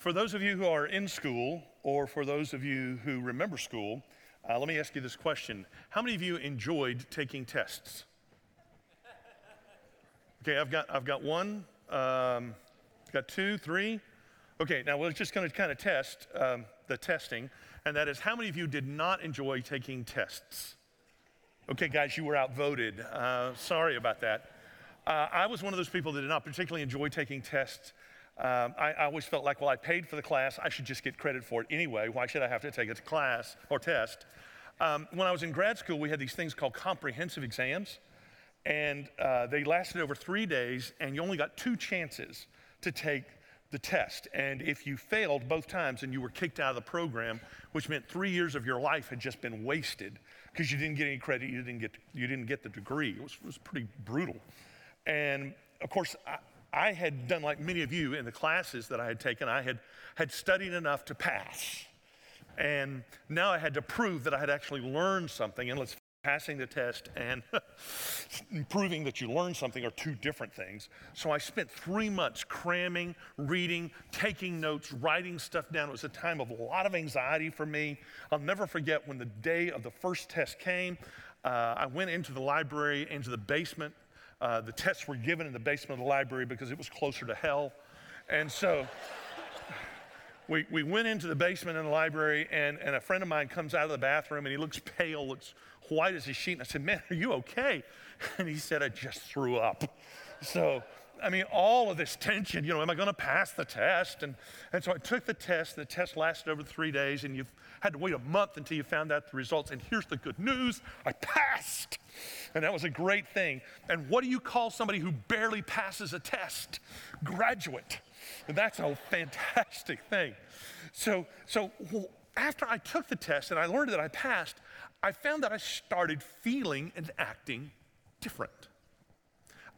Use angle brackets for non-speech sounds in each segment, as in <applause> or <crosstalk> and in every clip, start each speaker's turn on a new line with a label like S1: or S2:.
S1: For those of you who are in school, or for those of you who remember school, uh, let me ask you this question How many of you enjoyed taking tests? Okay, I've got, I've got one, um, got two, three. Okay, now we're just going to kind of test um, the testing, and that is how many of you did not enjoy taking tests? Okay, guys, you were outvoted. Uh, sorry about that. Uh, I was one of those people that did not particularly enjoy taking tests. Um, I, I, always felt like, well, I paid for the class, I should just get credit for it anyway. Why should I have to take a class or test? Um, when I was in grad school, we had these things called comprehensive exams, and uh, they lasted over three days, and you only got two chances to take the test. And if you failed both times, and you were kicked out of the program, which meant three years of your life had just been wasted because you didn't get any credit, you didn't get, you didn't get the degree. It was, it was pretty brutal. And of course, I, I had done like many of you in the classes that I had taken, I had, had studied enough to pass. And now I had to prove that I had actually learned something. And let's passing the test and <laughs> proving that you learned something are two different things. So I spent three months cramming, reading, taking notes, writing stuff down. It was a time of a lot of anxiety for me. I'll never forget when the day of the first test came. Uh, I went into the library, into the basement. Uh, the tests were given in the basement of the library because it was closer to hell. And so we, we went into the basement in the library, and, and a friend of mine comes out of the bathroom and he looks pale, looks white as a sheet. And I said, Man, are you okay? <laughs> And he said, I just threw up. So, I mean, all of this tension, you know, am I going to pass the test? And, and so I took the test. The test lasted over three days, and you had to wait a month until you found out the results. And here's the good news I passed. And that was a great thing. And what do you call somebody who barely passes a test? Graduate. And that's a fantastic thing. So, so after I took the test and I learned that I passed, I found that I started feeling and acting different.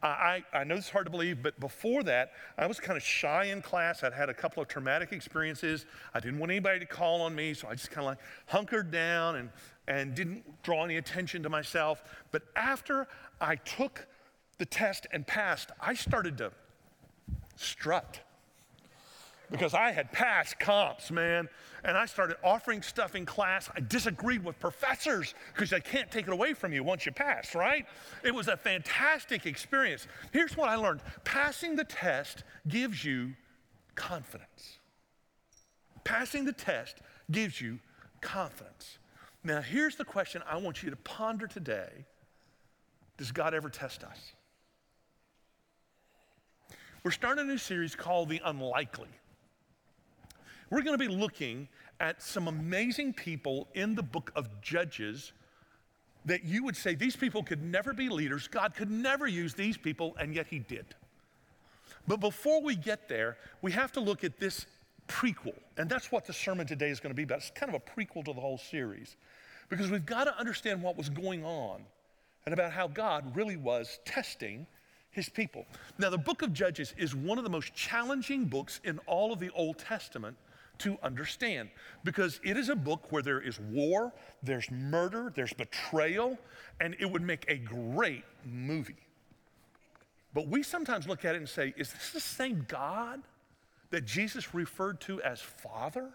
S1: I, I know is hard to believe, but before that, I was kind of shy in class. I'd had a couple of traumatic experiences. I didn't want anybody to call on me, so I just kind of like hunkered down and, and didn't draw any attention to myself. But after I took the test and passed, I started to strut because I had passed comps, man. And I started offering stuff in class. I disagreed with professors because they can't take it away from you once you pass, right? It was a fantastic experience. Here's what I learned passing the test gives you confidence. Passing the test gives you confidence. Now, here's the question I want you to ponder today Does God ever test us? We're starting a new series called The Unlikely we're going to be looking at some amazing people in the book of Judges that you would say these people could never be leaders. God could never use these people, and yet He did. But before we get there, we have to look at this prequel. And that's what the sermon today is going to be about. It's kind of a prequel to the whole series. Because we've got to understand what was going on and about how God really was testing his people. Now, the book of Judges is one of the most challenging books in all of the Old Testament to understand because it is a book where there is war, there's murder, there's betrayal, and it would make a great movie. But we sometimes look at it and say, is this the same God that Jesus referred to as Father?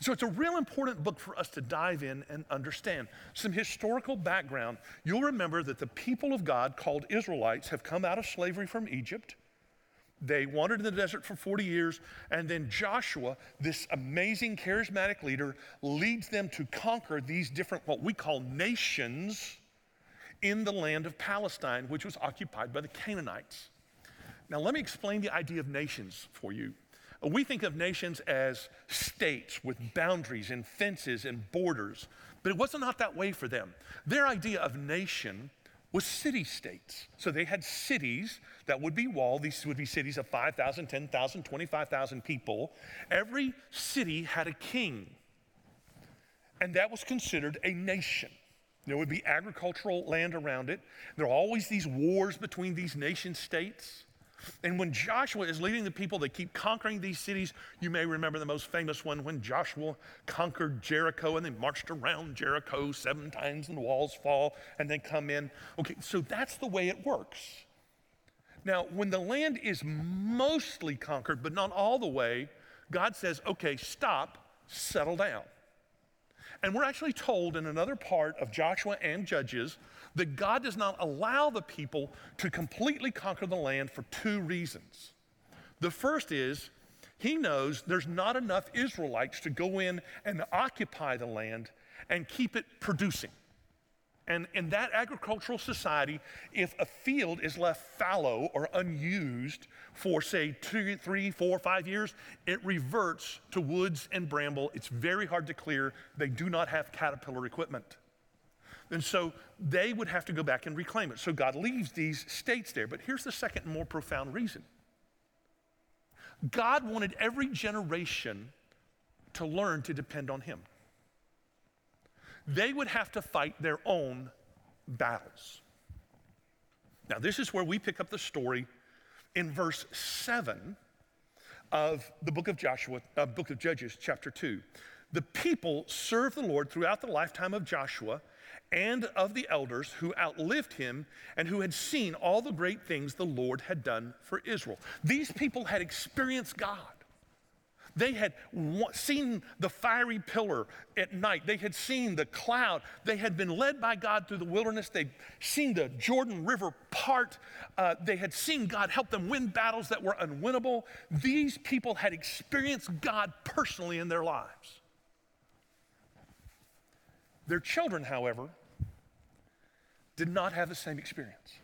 S1: So it's a real important book for us to dive in and understand. Some historical background. You'll remember that the people of God, called Israelites, have come out of slavery from Egypt. They wandered in the desert for 40 years, and then Joshua, this amazing charismatic leader, leads them to conquer these different, what we call nations, in the land of Palestine, which was occupied by the Canaanites. Now, let me explain the idea of nations for you. We think of nations as states with boundaries and fences and borders, but it wasn't that way for them. Their idea of nation was city states. So they had cities that would be walled. These would be cities of 5,000, 10,000, 25,000 people. Every city had a king, and that was considered a nation. There would be agricultural land around it. There are always these wars between these nation states. And when Joshua is leading the people, they keep conquering these cities. You may remember the most famous one when Joshua conquered Jericho and they marched around Jericho seven times and the walls fall and then come in. Okay, so that's the way it works. Now, when the land is mostly conquered, but not all the way, God says, okay, stop, settle down. And we're actually told in another part of Joshua and Judges that God does not allow the people to completely conquer the land for two reasons. The first is he knows there's not enough Israelites to go in and occupy the land and keep it producing. And in that agricultural society, if a field is left fallow or unused for, say, two, three, four, five years, it reverts to woods and bramble. It's very hard to clear. They do not have caterpillar equipment. And so they would have to go back and reclaim it. So God leaves these states there. But here's the second and more profound reason God wanted every generation to learn to depend on Him they would have to fight their own battles. Now, this is where we pick up the story in verse 7 of the book of Joshua, uh, book of Judges, chapter 2. The people served the Lord throughout the lifetime of Joshua and of the elders who outlived him and who had seen all the great things the Lord had done for Israel. These people had experienced God. They had seen the fiery pillar at night. They had seen the cloud. They had been led by God through the wilderness. They'd seen the Jordan River part. Uh, they had seen God help them win battles that were unwinnable. These people had experienced God personally in their lives. Their children, however, did not have the same experience.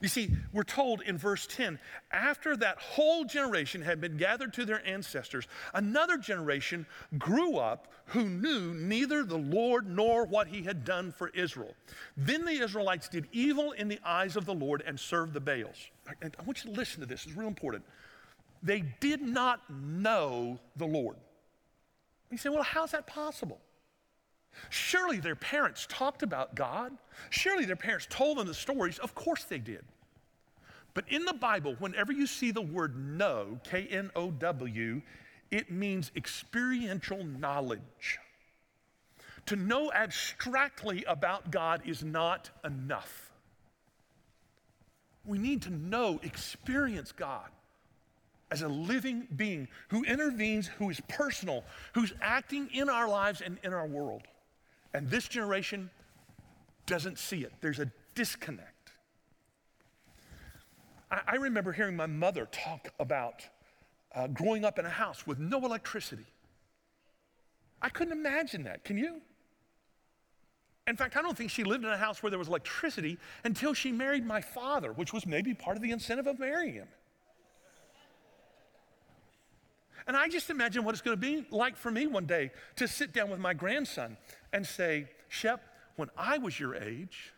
S1: You see, we're told in verse 10 after that whole generation had been gathered to their ancestors, another generation grew up who knew neither the Lord nor what he had done for Israel. Then the Israelites did evil in the eyes of the Lord and served the Baals. And I want you to listen to this, it's real important. They did not know the Lord. You say, well, how's that possible? Surely their parents talked about God. Surely their parents told them the stories. Of course they did. But in the Bible, whenever you see the word know, K N O W, it means experiential knowledge. To know abstractly about God is not enough. We need to know, experience God as a living being who intervenes, who is personal, who's acting in our lives and in our world. And this generation doesn't see it. There's a disconnect. I, I remember hearing my mother talk about uh, growing up in a house with no electricity. I couldn't imagine that. Can you? In fact, I don't think she lived in a house where there was electricity until she married my father, which was maybe part of the incentive of marrying him. And I just imagine what it's going to be like for me one day to sit down with my grandson and say, Shep, when I was your age,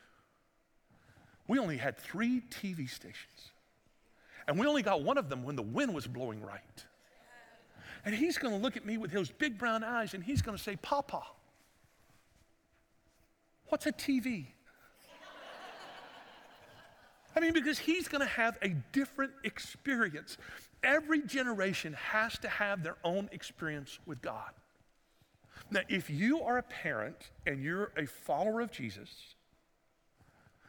S1: we only had three TV stations. And we only got one of them when the wind was blowing right. And he's going to look at me with those big brown eyes and he's going to say, Papa, what's a TV? I mean, because he's going to have a different experience. Every generation has to have their own experience with God. Now, if you are a parent and you're a follower of Jesus,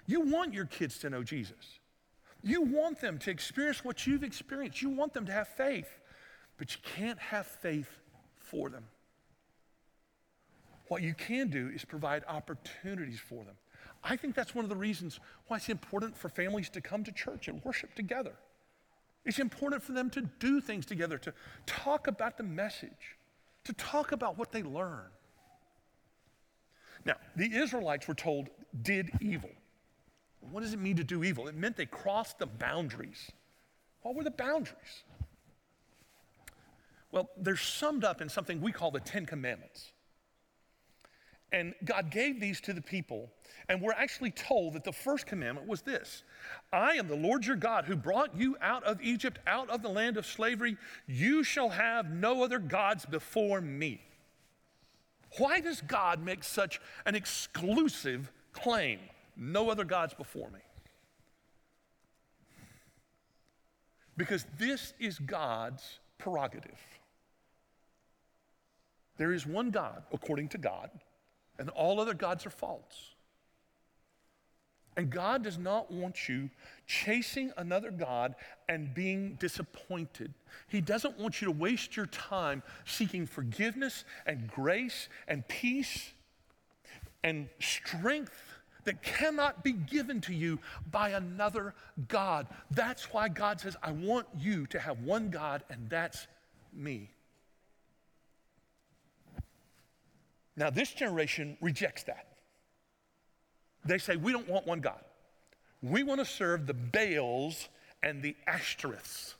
S1: you want your kids to know Jesus. You want them to experience what you've experienced. You want them to have faith, but you can't have faith for them. What you can do is provide opportunities for them. I think that's one of the reasons why it's important for families to come to church and worship together. It's important for them to do things together, to talk about the message, to talk about what they learn. Now, the Israelites were told, did evil. What does it mean to do evil? It meant they crossed the boundaries. What were the boundaries? Well, they're summed up in something we call the Ten Commandments. And God gave these to the people, and we're actually told that the first commandment was this I am the Lord your God who brought you out of Egypt, out of the land of slavery. You shall have no other gods before me. Why does God make such an exclusive claim? No other gods before me. Because this is God's prerogative. There is one God, according to God, and all other gods are false. And God does not want you chasing another God and being disappointed. He doesn't want you to waste your time seeking forgiveness and grace and peace and strength that cannot be given to you by another God. That's why God says, I want you to have one God, and that's me. Now, this generation rejects that. They say, we don't want one God. We want to serve the Baals and the Ashtoreths.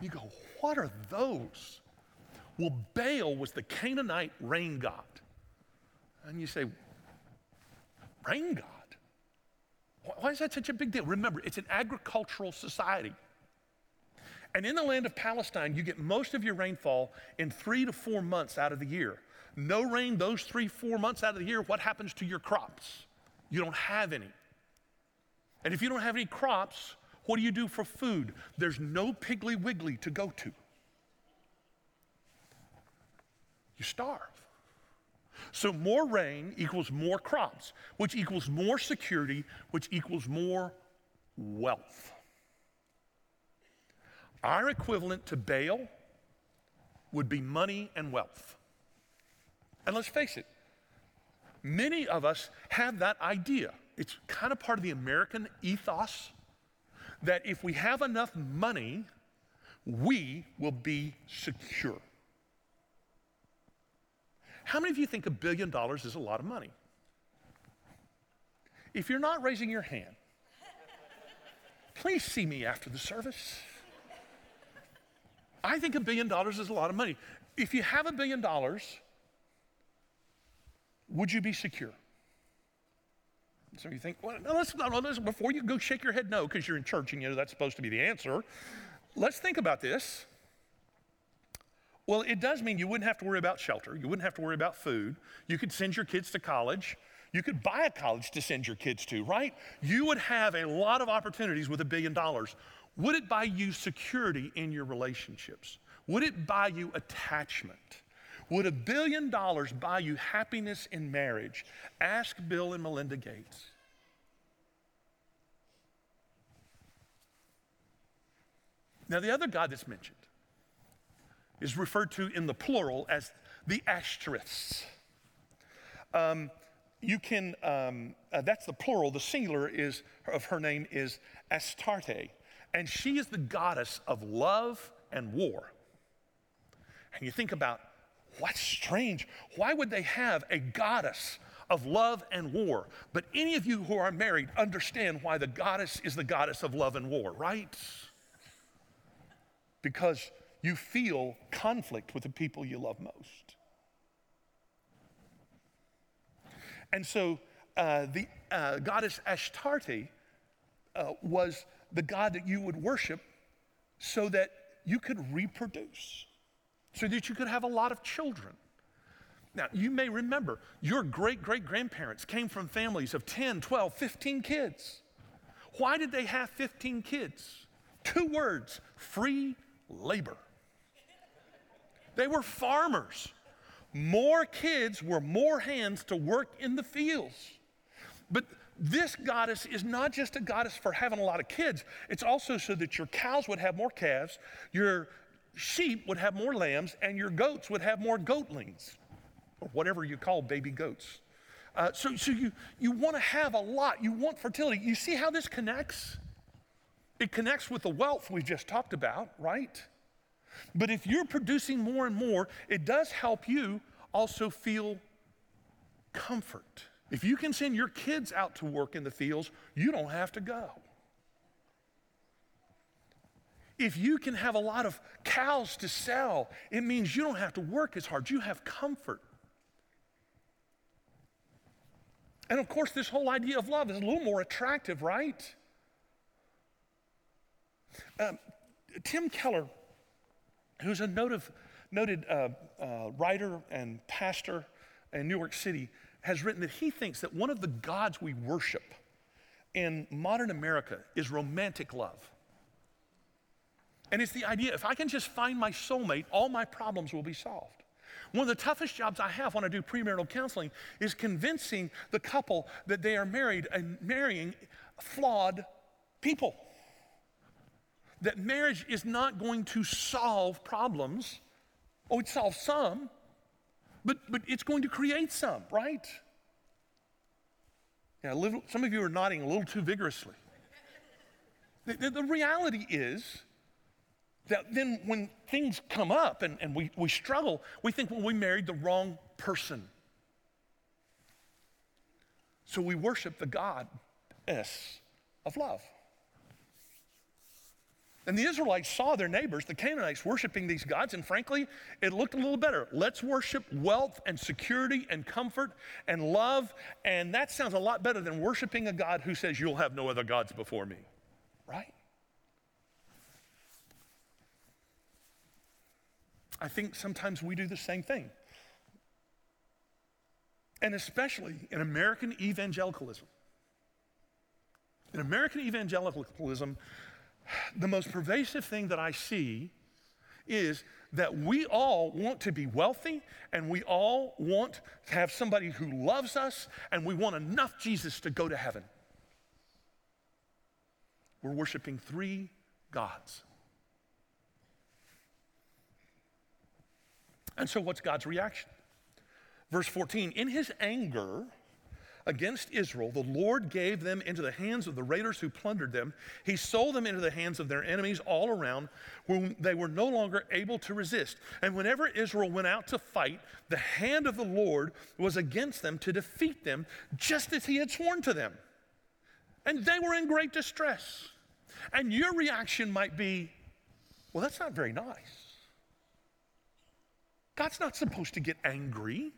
S1: You go, what are those? Well, Baal was the Canaanite rain god. And you say, rain god? Why is that such a big deal? Remember, it's an agricultural society. And in the land of Palestine, you get most of your rainfall in three to four months out of the year. No rain those three, four months out of the year, what happens to your crops? You don't have any. And if you don't have any crops, what do you do for food? There's no Piggly Wiggly to go to. You starve. So more rain equals more crops, which equals more security, which equals more wealth. Our equivalent to Baal would be money and wealth. And let's face it, many of us have that idea. It's kind of part of the American ethos that if we have enough money, we will be secure. How many of you think a billion dollars is a lot of money? If you're not raising your hand, please see me after the service. I think a billion dollars is a lot of money. If you have a billion dollars, would you be secure? So you think, well, let's, let's, before you go shake your head no, because you're in church and you know that's supposed to be the answer, let's think about this. Well, it does mean you wouldn't have to worry about shelter. You wouldn't have to worry about food. You could send your kids to college. You could buy a college to send your kids to, right? You would have a lot of opportunities with a billion dollars. Would it buy you security in your relationships? Would it buy you attachment? Would a billion dollars buy you happiness in marriage? Ask Bill and Melinda Gates. Now, the other God that's mentioned is referred to in the plural as the Ashtoreths. Um, you can, um, uh, that's the plural. The singular is of her name is Astarte, and she is the goddess of love and war. And you think about What's strange? Why would they have a goddess of love and war? But any of you who are married understand why the goddess is the goddess of love and war, right? Because you feel conflict with the people you love most. And so uh, the uh, goddess Ashtarte uh, was the god that you would worship so that you could reproduce so that you could have a lot of children. Now, you may remember your great great grandparents came from families of 10, 12, 15 kids. Why did they have 15 kids? Two words free labor. They were farmers. More kids were more hands to work in the fields. But this goddess is not just a goddess for having a lot of kids, it's also so that your cows would have more calves, your sheep would have more lambs and your goats would have more goatlings, or whatever you call baby goats. Uh, so so you, you want to have a lot, you want fertility. You see how this connects? It connects with the wealth we just talked about, right? But if you're producing more and more, it does help you also feel comfort. If you can send your kids out to work in the fields, you don't have to go. If you can have a lot of cows to sell, it means you don't have to work as hard. You have comfort. And of course, this whole idea of love is a little more attractive, right? Um, Tim Keller, who's a noted, noted uh, uh, writer and pastor in New York City, has written that he thinks that one of the gods we worship in modern America is romantic love. And it's the idea if I can just find my soulmate, all my problems will be solved. One of the toughest jobs I have when I do premarital counseling is convincing the couple that they are married and marrying flawed people. That marriage is not going to solve problems. Oh, it solves some, but, but it's going to create some, right? Yeah, little, some of you are nodding a little too vigorously. the, the, the reality is that then when things come up and, and we, we struggle, we think, well, we married the wrong person. So we worship the goddess of love. And the Israelites saw their neighbors, the Canaanites, worshiping these gods, and frankly, it looked a little better. Let's worship wealth and security and comfort and love, and that sounds a lot better than worshiping a God who says, You'll have no other gods before me, right? I think sometimes we do the same thing. And especially in American evangelicalism. In American evangelicalism, the most pervasive thing that I see is that we all want to be wealthy and we all want to have somebody who loves us and we want enough Jesus to go to heaven. We're worshiping three gods. And so, what's God's reaction? Verse 14 In his anger, against Israel, the Lord gave them into the hands of the raiders who plundered them. He sold them into the hands of their enemies all around, whom they were no longer able to resist. And whenever Israel went out to fight, the hand of the Lord was against them to defeat them, just as he had sworn to them. And they were in great distress. And your reaction might be, well, that's not very nice. God's not supposed to get angry.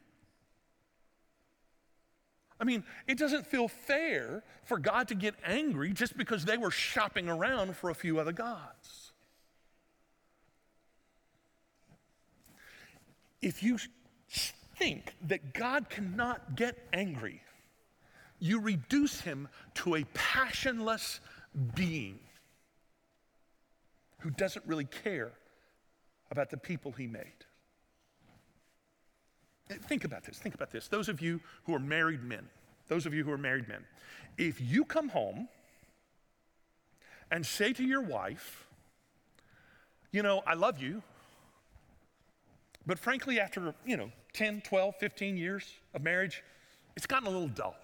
S1: I mean, it doesn't feel fair for God to get angry just because they were shopping around for a few other gods. If you think that God cannot get angry, you reduce him to a passionless being who doesn't really care about the people he made. Think about this. Think about this. Those of you who are married men, those of you who are married men, if you come home and say to your wife, you know, I love you, but frankly, after, you know, 10, 12, 15 years of marriage, it's gotten a little dull.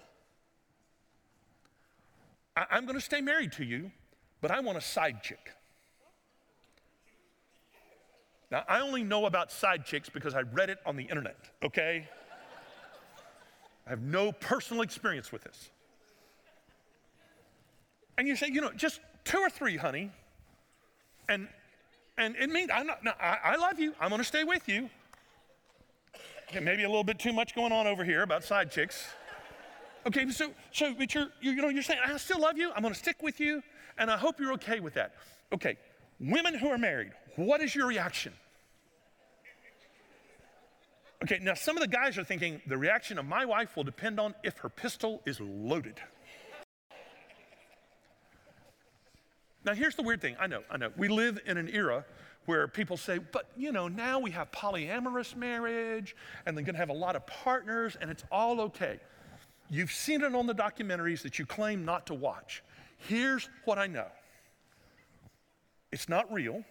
S1: I- I'm going to stay married to you, but I want a side chick. Now, I only know about side chicks because I read it on the internet, okay? I have no personal experience with this. And you say, you know, just two or three, honey. And and it means I'm not, no, I, I love you. I'm gonna stay with you. Okay, maybe a little bit too much going on over here about side chicks. Okay, so so but you're you know, you're saying, I still love you, I'm gonna stick with you, and I hope you're okay with that. Okay, women who are married, what is your reaction? Okay, now some of the guys are thinking the reaction of my wife will depend on if her pistol is loaded. Now, here's the weird thing. I know, I know. We live in an era where people say, but you know, now we have polyamorous marriage and they're gonna have a lot of partners and it's all okay. You've seen it on the documentaries that you claim not to watch. Here's what I know it's not real.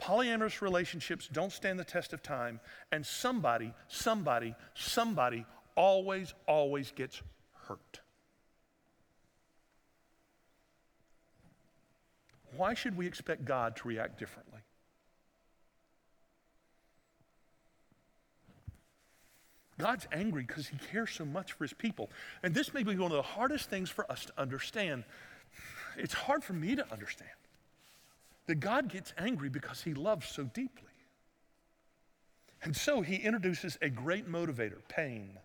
S1: Polyamorous relationships don't stand the test of time, and somebody, somebody, somebody always, always gets hurt. Why should we expect God to react differently? God's angry because he cares so much for his people. And this may be one of the hardest things for us to understand. It's hard for me to understand that God gets angry because he loves so deeply. And so he introduces a great motivator pain.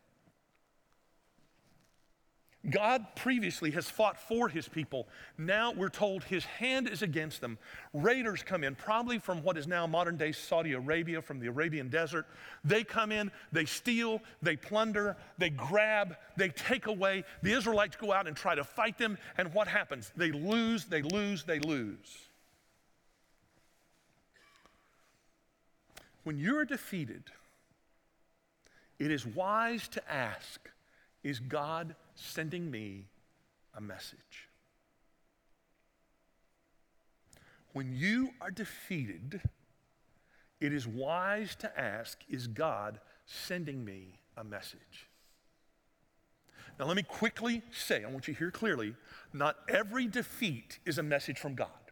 S1: God previously has fought for his people. Now we're told his hand is against them. Raiders come in, probably from what is now modern day Saudi Arabia, from the Arabian desert. They come in, they steal, they plunder, they grab, they take away. The Israelites go out and try to fight them, and what happens? They lose, they lose, they lose. When you're defeated, it is wise to ask Is God sending me a message? When you are defeated, it is wise to ask Is God sending me a message? Now, let me quickly say, I want you to hear clearly, not every defeat is a message from God.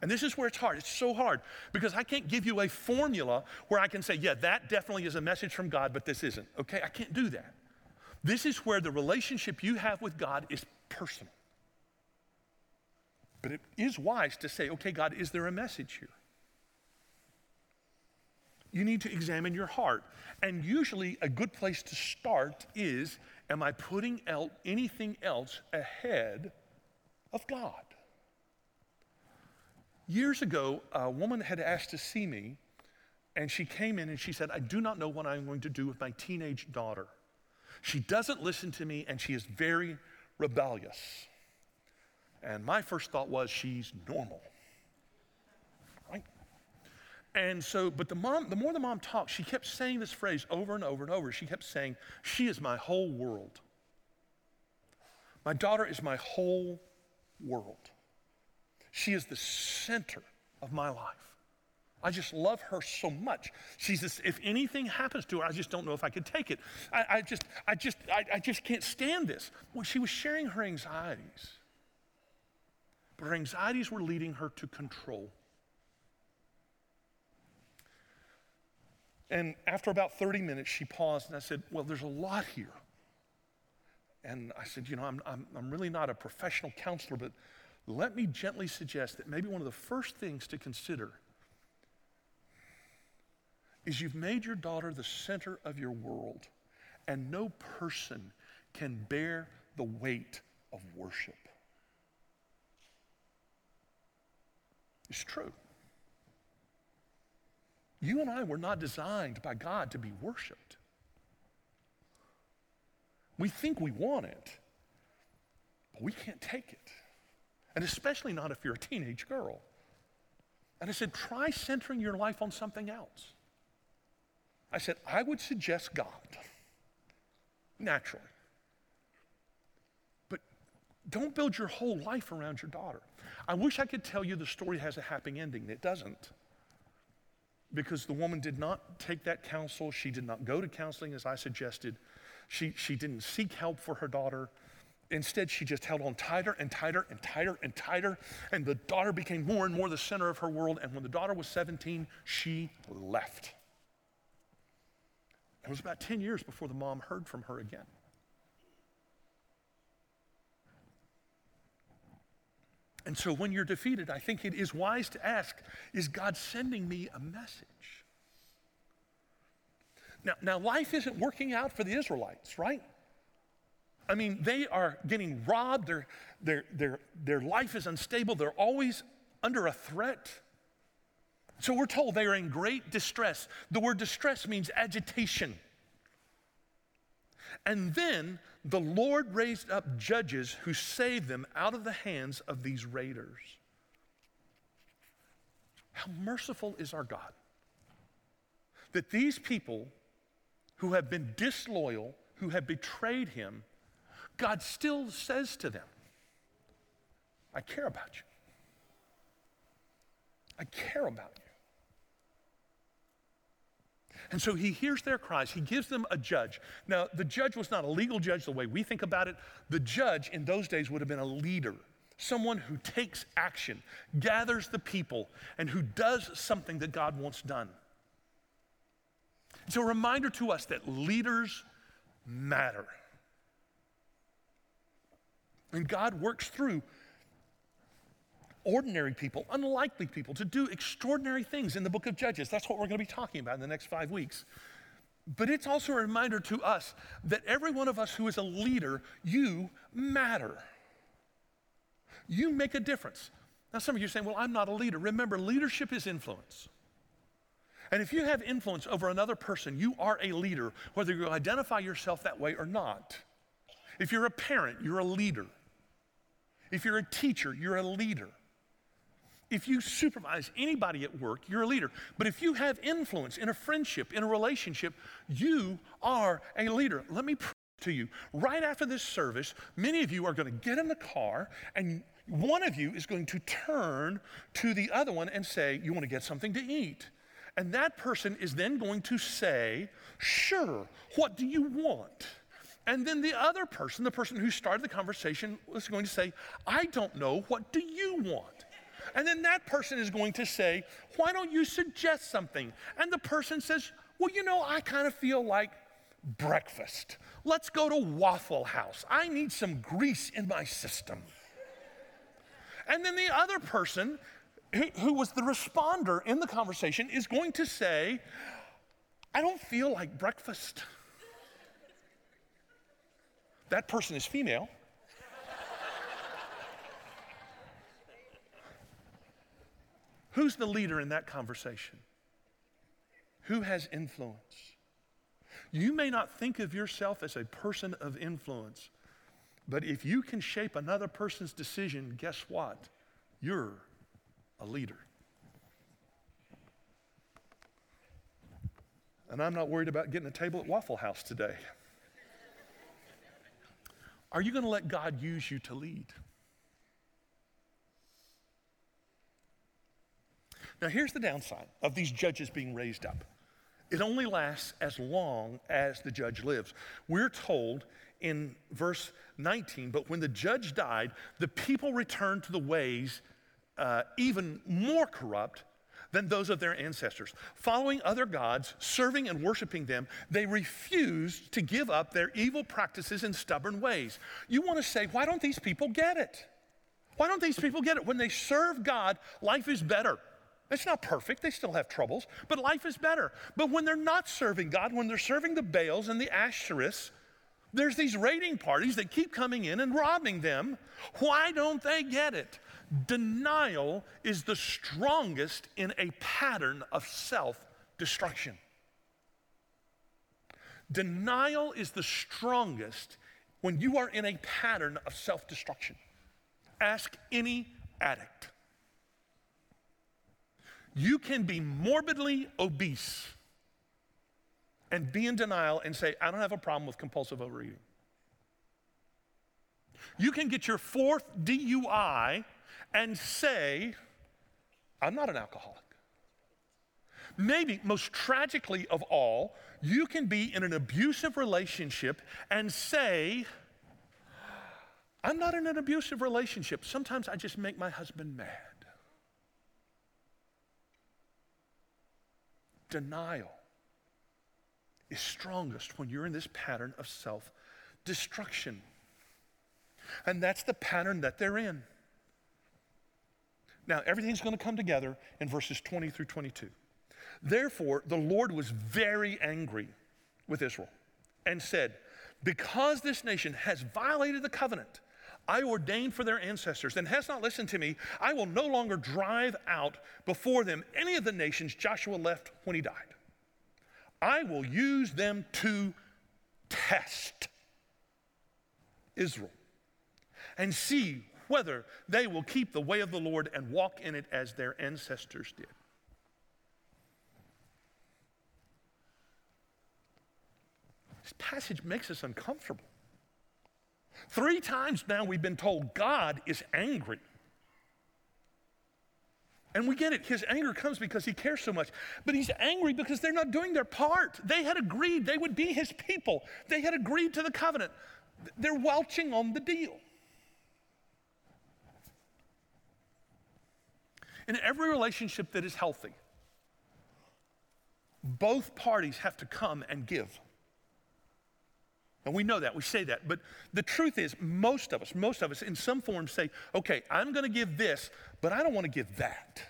S1: And this is where it's hard. It's so hard because I can't give you a formula where I can say, yeah, that definitely is a message from God, but this isn't. Okay? I can't do that. This is where the relationship you have with God is personal. But it is wise to say, okay, God, is there a message here? You need to examine your heart. And usually, a good place to start is Am I putting el- anything else ahead of God? Years ago, a woman had asked to see me, and she came in and she said, I do not know what I'm going to do with my teenage daughter. She doesn't listen to me, and she is very rebellious. And my first thought was, she's normal. Right? And so, but the mom, the more the mom talked, she kept saying this phrase over and over and over. She kept saying, She is my whole world. My daughter is my whole world. She is the center of my life. I just love her so much. She's this, if anything happens to her, I just don't know if I could take it. I, I just, I just, I, I just can't stand this. Well, she was sharing her anxieties. But her anxieties were leading her to control. And after about 30 minutes, she paused and I said, Well, there's a lot here. And I said, You know, I'm, I'm, I'm really not a professional counselor, but let me gently suggest that maybe one of the first things to consider is you've made your daughter the center of your world, and no person can bear the weight of worship. It's true. You and I were not designed by God to be worshiped. We think we want it, but we can't take it. And especially not if you're a teenage girl. And I said, try centering your life on something else. I said, I would suggest God, naturally. But don't build your whole life around your daughter. I wish I could tell you the story has a happy ending. It doesn't. Because the woman did not take that counsel. She did not go to counseling as I suggested. She, she didn't seek help for her daughter. Instead, she just held on tighter and tighter and tighter and tighter. And the daughter became more and more the center of her world. And when the daughter was 17, she left. It was about 10 years before the mom heard from her again. And so when you're defeated, I think it is wise to ask Is God sending me a message? Now, now life isn't working out for the Israelites, right? I mean, they are getting robbed, their, their, their, their life is unstable, they're always under a threat. So we're told they are in great distress. The word distress means agitation. And then the Lord raised up judges who saved them out of the hands of these raiders. How merciful is our God that these people who have been disloyal, who have betrayed him, God still says to them, I care about you. I care about you. And so he hears their cries. He gives them a judge. Now, the judge was not a legal judge the way we think about it. The judge in those days would have been a leader, someone who takes action, gathers the people, and who does something that God wants done. It's a reminder to us that leaders matter. And God works through ordinary people, unlikely people, to do extraordinary things in the book of Judges. That's what we're going to be talking about in the next five weeks. But it's also a reminder to us that every one of us who is a leader, you matter. You make a difference. Now, some of you are saying, well, I'm not a leader. Remember, leadership is influence. And if you have influence over another person, you are a leader, whether you identify yourself that way or not. If you're a parent, you're a leader. If you're a teacher, you're a leader. If you supervise anybody at work, you're a leader. But if you have influence in a friendship, in a relationship, you are a leader. Let me prove to you. Right after this service, many of you are going to get in the car and one of you is going to turn to the other one and say, You want to get something to eat? And that person is then going to say, Sure, what do you want? And then the other person, the person who started the conversation, was going to say, I don't know, what do you want? And then that person is going to say, Why don't you suggest something? And the person says, Well, you know, I kind of feel like breakfast. Let's go to Waffle House. I need some grease in my system. And then the other person, who, who was the responder in the conversation, is going to say, I don't feel like breakfast. That person is female. Who's the leader in that conversation? Who has influence? You may not think of yourself as a person of influence, but if you can shape another person's decision, guess what? You're a leader. And I'm not worried about getting a table at Waffle House today. Are you going to let God use you to lead? Now, here's the downside of these judges being raised up it only lasts as long as the judge lives. We're told in verse 19, but when the judge died, the people returned to the ways uh, even more corrupt than those of their ancestors. Following other gods, serving and worshiping them, they refused to give up their evil practices and stubborn ways. You want to say, why don't these people get it? Why don't these people get it? When they serve God, life is better. It's not perfect, they still have troubles, but life is better. But when they're not serving God, when they're serving the Baals and the Ashtoreths, there's these raiding parties that keep coming in and robbing them. Why don't they get it? Denial is the strongest in a pattern of self destruction. Denial is the strongest when you are in a pattern of self destruction. Ask any addict. You can be morbidly obese and be in denial and say, I don't have a problem with compulsive overeating. You can get your fourth DUI and say, I'm not an alcoholic. Maybe most tragically of all, you can be in an abusive relationship and say, I'm not in an abusive relationship. Sometimes I just make my husband mad. Denial is strongest when you're in this pattern of self destruction. And that's the pattern that they're in. Now, everything's going to come together in verses 20 through 22. Therefore, the Lord was very angry with Israel and said, Because this nation has violated the covenant I ordained for their ancestors and has not listened to me, I will no longer drive out before them any of the nations Joshua left when he died. I will use them to test Israel and see whether they will keep the way of the Lord and walk in it as their ancestors did. This passage makes us uncomfortable. Three times now we've been told God is angry. And we get it. His anger comes because he cares so much. But he's angry because they're not doing their part. They had agreed they would be his people, they had agreed to the covenant. They're welching on the deal. In every relationship that is healthy, both parties have to come and give. And we know that, we say that. But the truth is, most of us, most of us in some form say, okay, I'm going to give this, but I don't want to give that.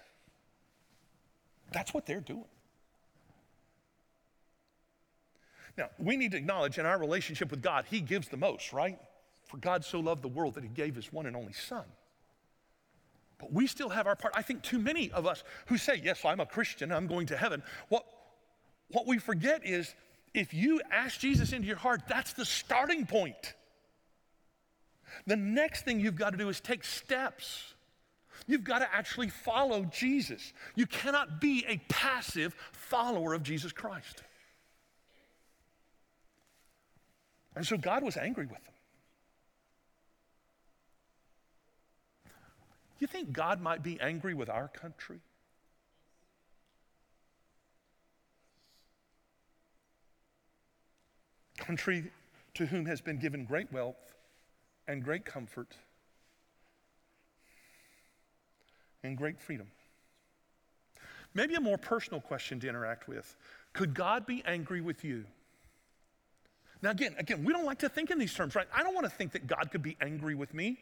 S1: That's what they're doing. Now, we need to acknowledge in our relationship with God, He gives the most, right? For God so loved the world that He gave His one and only Son. But we still have our part. I think too many of us who say, Yes, I'm a Christian, I'm going to heaven. What, what we forget is if you ask Jesus into your heart, that's the starting point. The next thing you've got to do is take steps. You've got to actually follow Jesus. You cannot be a passive follower of Jesus Christ. And so God was angry with them. You think God might be angry with our country? Country to whom has been given great wealth and great comfort and great freedom. Maybe a more personal question to interact with. Could God be angry with you? Now again, again, we don't like to think in these terms, right? I don't want to think that God could be angry with me.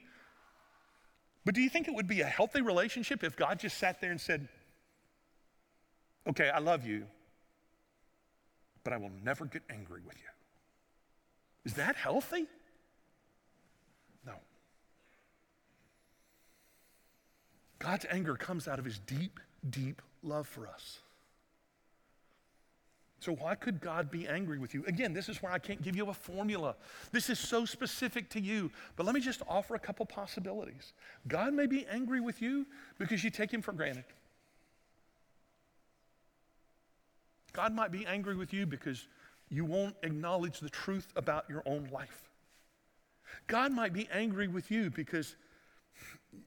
S1: But do you think it would be a healthy relationship if God just sat there and said, Okay, I love you, but I will never get angry with you? Is that healthy? No. God's anger comes out of his deep, deep love for us. So, why could God be angry with you? Again, this is where I can't give you a formula. This is so specific to you. But let me just offer a couple possibilities. God may be angry with you because you take him for granted. God might be angry with you because you won't acknowledge the truth about your own life. God might be angry with you because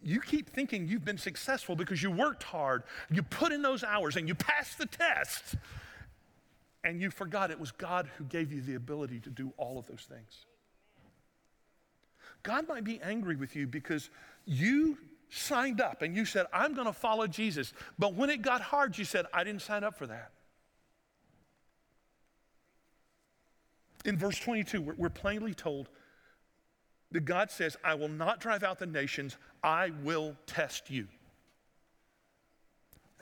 S1: you keep thinking you've been successful because you worked hard, you put in those hours, and you passed the test and you forgot it was God who gave you the ability to do all of those things. God might be angry with you because you signed up and you said, I'm going to follow Jesus. But when it got hard, you said, I didn't sign up for that. In verse 22, we're plainly told that God says, I will not drive out the nations, I will test you.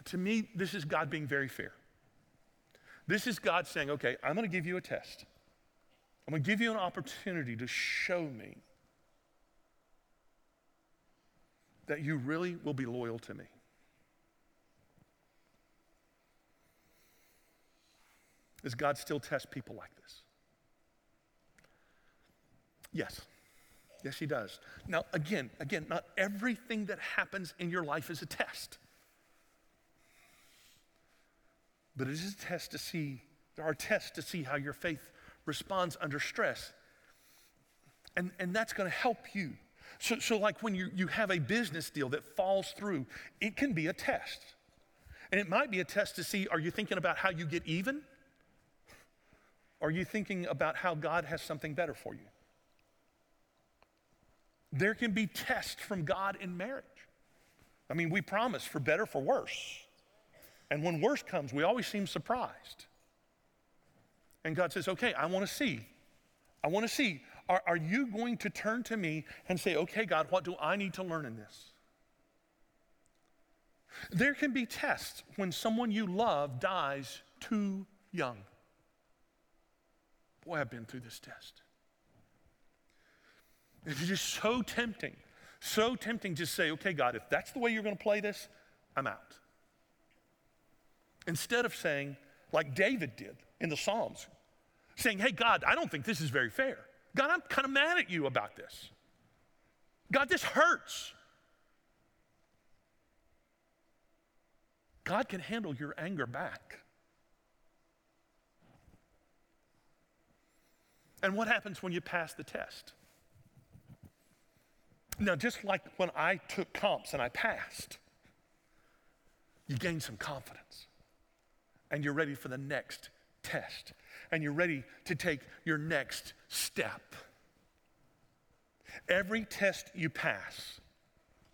S1: To me, this is God being very fair. This is God saying, okay, I'm going to give you a test. I'm going to give you an opportunity to show me that you really will be loyal to me. Does God still test people like this? Yes. Yes, he does. Now, again, again, not everything that happens in your life is a test. But it is a test to see, there are tests to see how your faith responds under stress. And, and that's going to help you. So, so, like when you, you have a business deal that falls through, it can be a test. And it might be a test to see are you thinking about how you get even? Are you thinking about how God has something better for you? There can be tests from God in marriage. I mean, we promise for better, for worse. And when worse comes, we always seem surprised. And God says, okay, I want to see. I want to see. Are, are you going to turn to me and say, okay, God, what do I need to learn in this? There can be tests when someone you love dies too young. Boy, I've been through this test. It's just so tempting, so tempting to say, okay, God, if that's the way you're going to play this, I'm out. Instead of saying, like David did in the Psalms, saying, Hey, God, I don't think this is very fair. God, I'm kind of mad at you about this. God, this hurts. God can handle your anger back. And what happens when you pass the test? Now, just like when I took comps and I passed, you gain some confidence and you're ready for the next test and you're ready to take your next step. Every test you pass,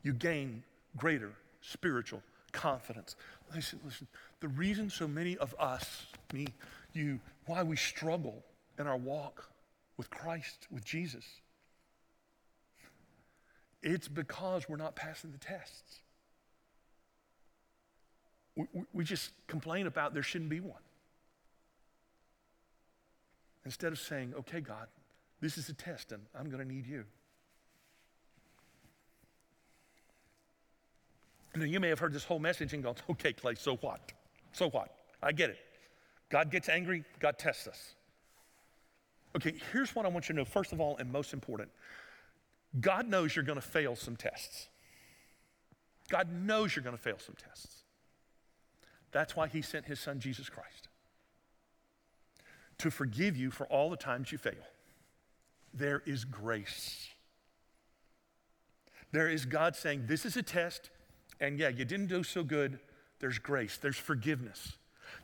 S1: you gain greater spiritual confidence. Listen, listen, the reason so many of us, me, you, why we struggle in our walk with Christ, with Jesus, it's because we're not passing the tests we, we just complain about there shouldn't be one. Instead of saying, okay, God, this is a test and I'm going to need you. Now, you may have heard this whole message and gone, okay, Clay, so what? So what? I get it. God gets angry, God tests us. Okay, here's what I want you to know. First of all, and most important, God knows you're going to fail some tests. God knows you're going to fail some tests. That's why he sent his son, Jesus Christ, to forgive you for all the times you fail. There is grace. There is God saying, This is a test, and yeah, you didn't do so good. There's grace, there's forgiveness.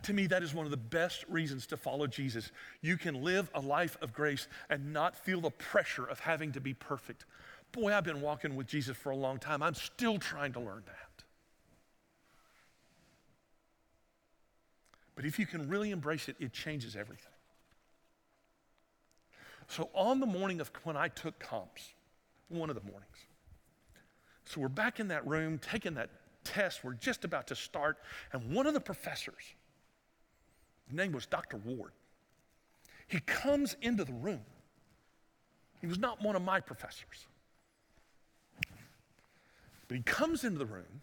S1: To me, that is one of the best reasons to follow Jesus. You can live a life of grace and not feel the pressure of having to be perfect. Boy, I've been walking with Jesus for a long time. I'm still trying to learn that. But if you can really embrace it, it changes everything. So, on the morning of when I took comps, one of the mornings, so we're back in that room taking that test. We're just about to start, and one of the professors, his name was Dr. Ward, he comes into the room. He was not one of my professors. But he comes into the room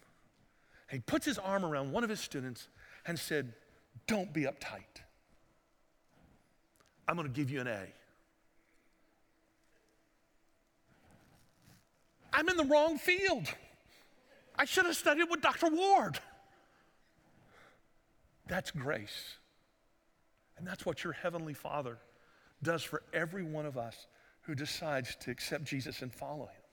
S1: he puts his arm around one of his students and said, Don't be uptight. I'm going to give you an A. I'm in the wrong field. I should have studied with Dr. Ward. That's grace. And that's what your Heavenly Father does for every one of us who decides to accept Jesus and follow Him.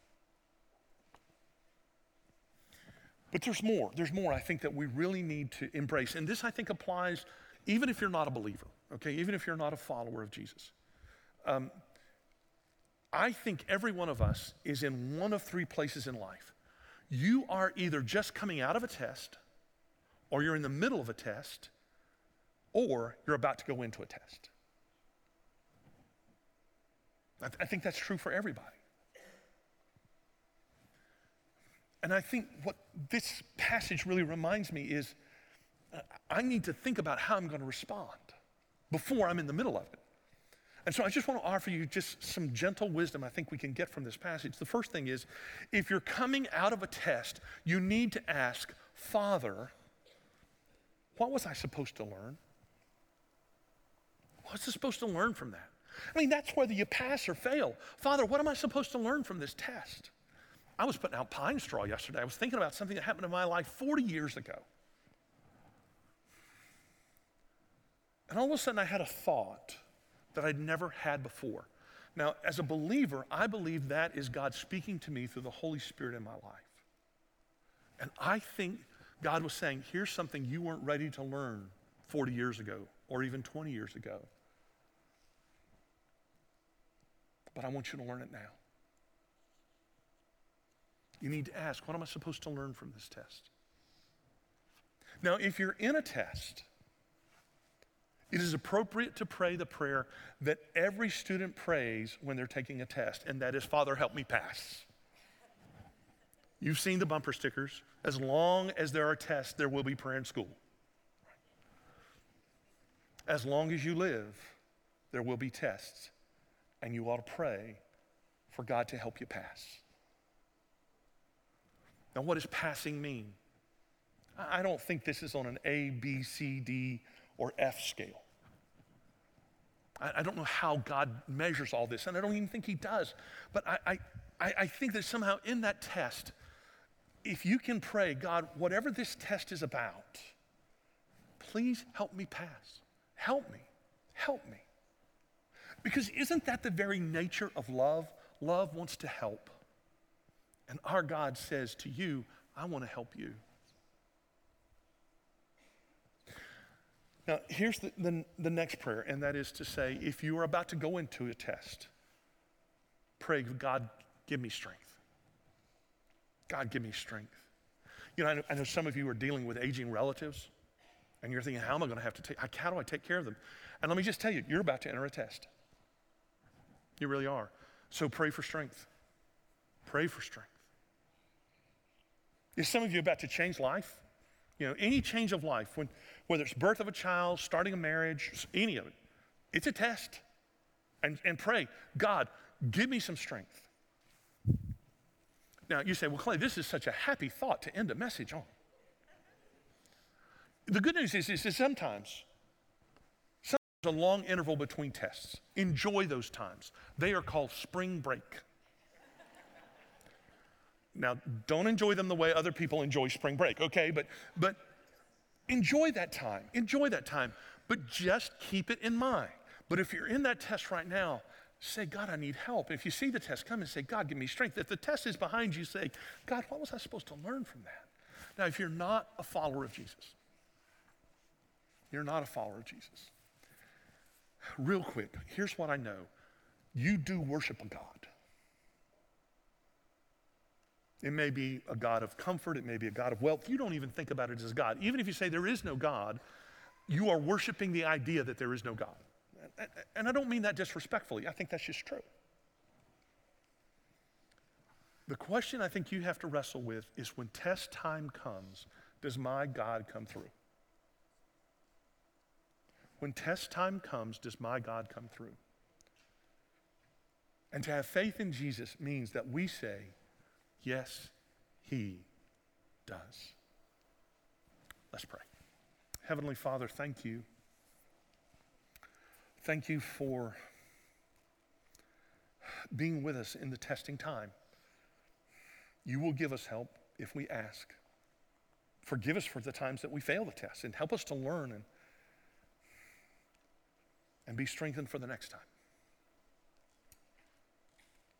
S1: But there's more. There's more I think that we really need to embrace. And this, I think, applies even if you're not a believer, okay? Even if you're not a follower of Jesus. Um, I think every one of us is in one of three places in life. You are either just coming out of a test, or you're in the middle of a test, or you're about to go into a test. I, th- I think that's true for everybody. And I think what this passage really reminds me is uh, I need to think about how I'm going to respond before I'm in the middle of it. And so I just want to offer you just some gentle wisdom I think we can get from this passage. The first thing is if you're coming out of a test, you need to ask, Father, what was I supposed to learn? What's I supposed to learn from that? I mean, that's whether you pass or fail. Father, what am I supposed to learn from this test? I was putting out pine straw yesterday. I was thinking about something that happened in my life 40 years ago. And all of a sudden, I had a thought that I'd never had before. Now, as a believer, I believe that is God speaking to me through the Holy Spirit in my life. And I think God was saying, here's something you weren't ready to learn 40 years ago or even 20 years ago. But I want you to learn it now. You need to ask, what am I supposed to learn from this test? Now, if you're in a test, it is appropriate to pray the prayer that every student prays when they're taking a test, and that is, Father, help me pass. You've seen the bumper stickers. As long as there are tests, there will be prayer in school. As long as you live, there will be tests, and you ought to pray for God to help you pass. Now, what does passing mean? I don't think this is on an A, B, C, D, or F scale. I, don't know how God measures all this, and I don't even think He does. But I, I, I think that somehow in that test, if you can pray, God, whatever this test is about, please help me pass. Help me. Help me. Because isn't that the very nature of love? Love wants to help. And our God says to you, I want to help you. Now, here's the, the, the, next prayer, and that is to say, if you are about to go into a test, pray, God, give me strength. God, give me strength. You know, I know, I know some of you are dealing with aging relatives, and you're thinking, how am I going to have to take, how do I take care of them? And let me just tell you, you're about to enter a test. You really are. So pray for strength. Pray for strength. Is some of you about to change life? You know, any change of life, when, whether it's birth of a child, starting a marriage, any of it, it's a test. And, and pray, God, give me some strength. Now, you say, well, Clay, this is such a happy thought to end a message on. The good news is, is, is sometimes, sometimes a long interval between tests. Enjoy those times. They are called spring break. Now, don't enjoy them the way other people enjoy spring break, okay? But, but enjoy that time. Enjoy that time. But just keep it in mind. But if you're in that test right now, say, God, I need help. If you see the test come and say, God, give me strength. If the test is behind you, say, God, what was I supposed to learn from that? Now, if you're not a follower of Jesus, you're not a follower of Jesus. Real quick, here's what I know you do worship a God. It may be a God of comfort, it may be a God of wealth. You don't even think about it as God. Even if you say there is no God, you are worshiping the idea that there is no God. And I don't mean that disrespectfully, I think that's just true. The question I think you have to wrestle with is when test time comes, does my God come through? When test time comes, does my God come through? And to have faith in Jesus means that we say, Yes, He does. Let's pray. Heavenly Father, thank you. Thank you for being with us in the testing time. You will give us help if we ask. Forgive us for the times that we fail the test and help us to learn and, and be strengthened for the next time.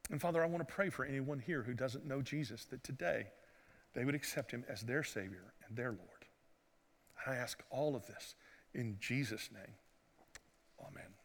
S1: And Father, I want to pray for anyone here who doesn't know Jesus that today they would accept him as their Savior and their Lord. And I ask all of this in Jesus' name. Amen.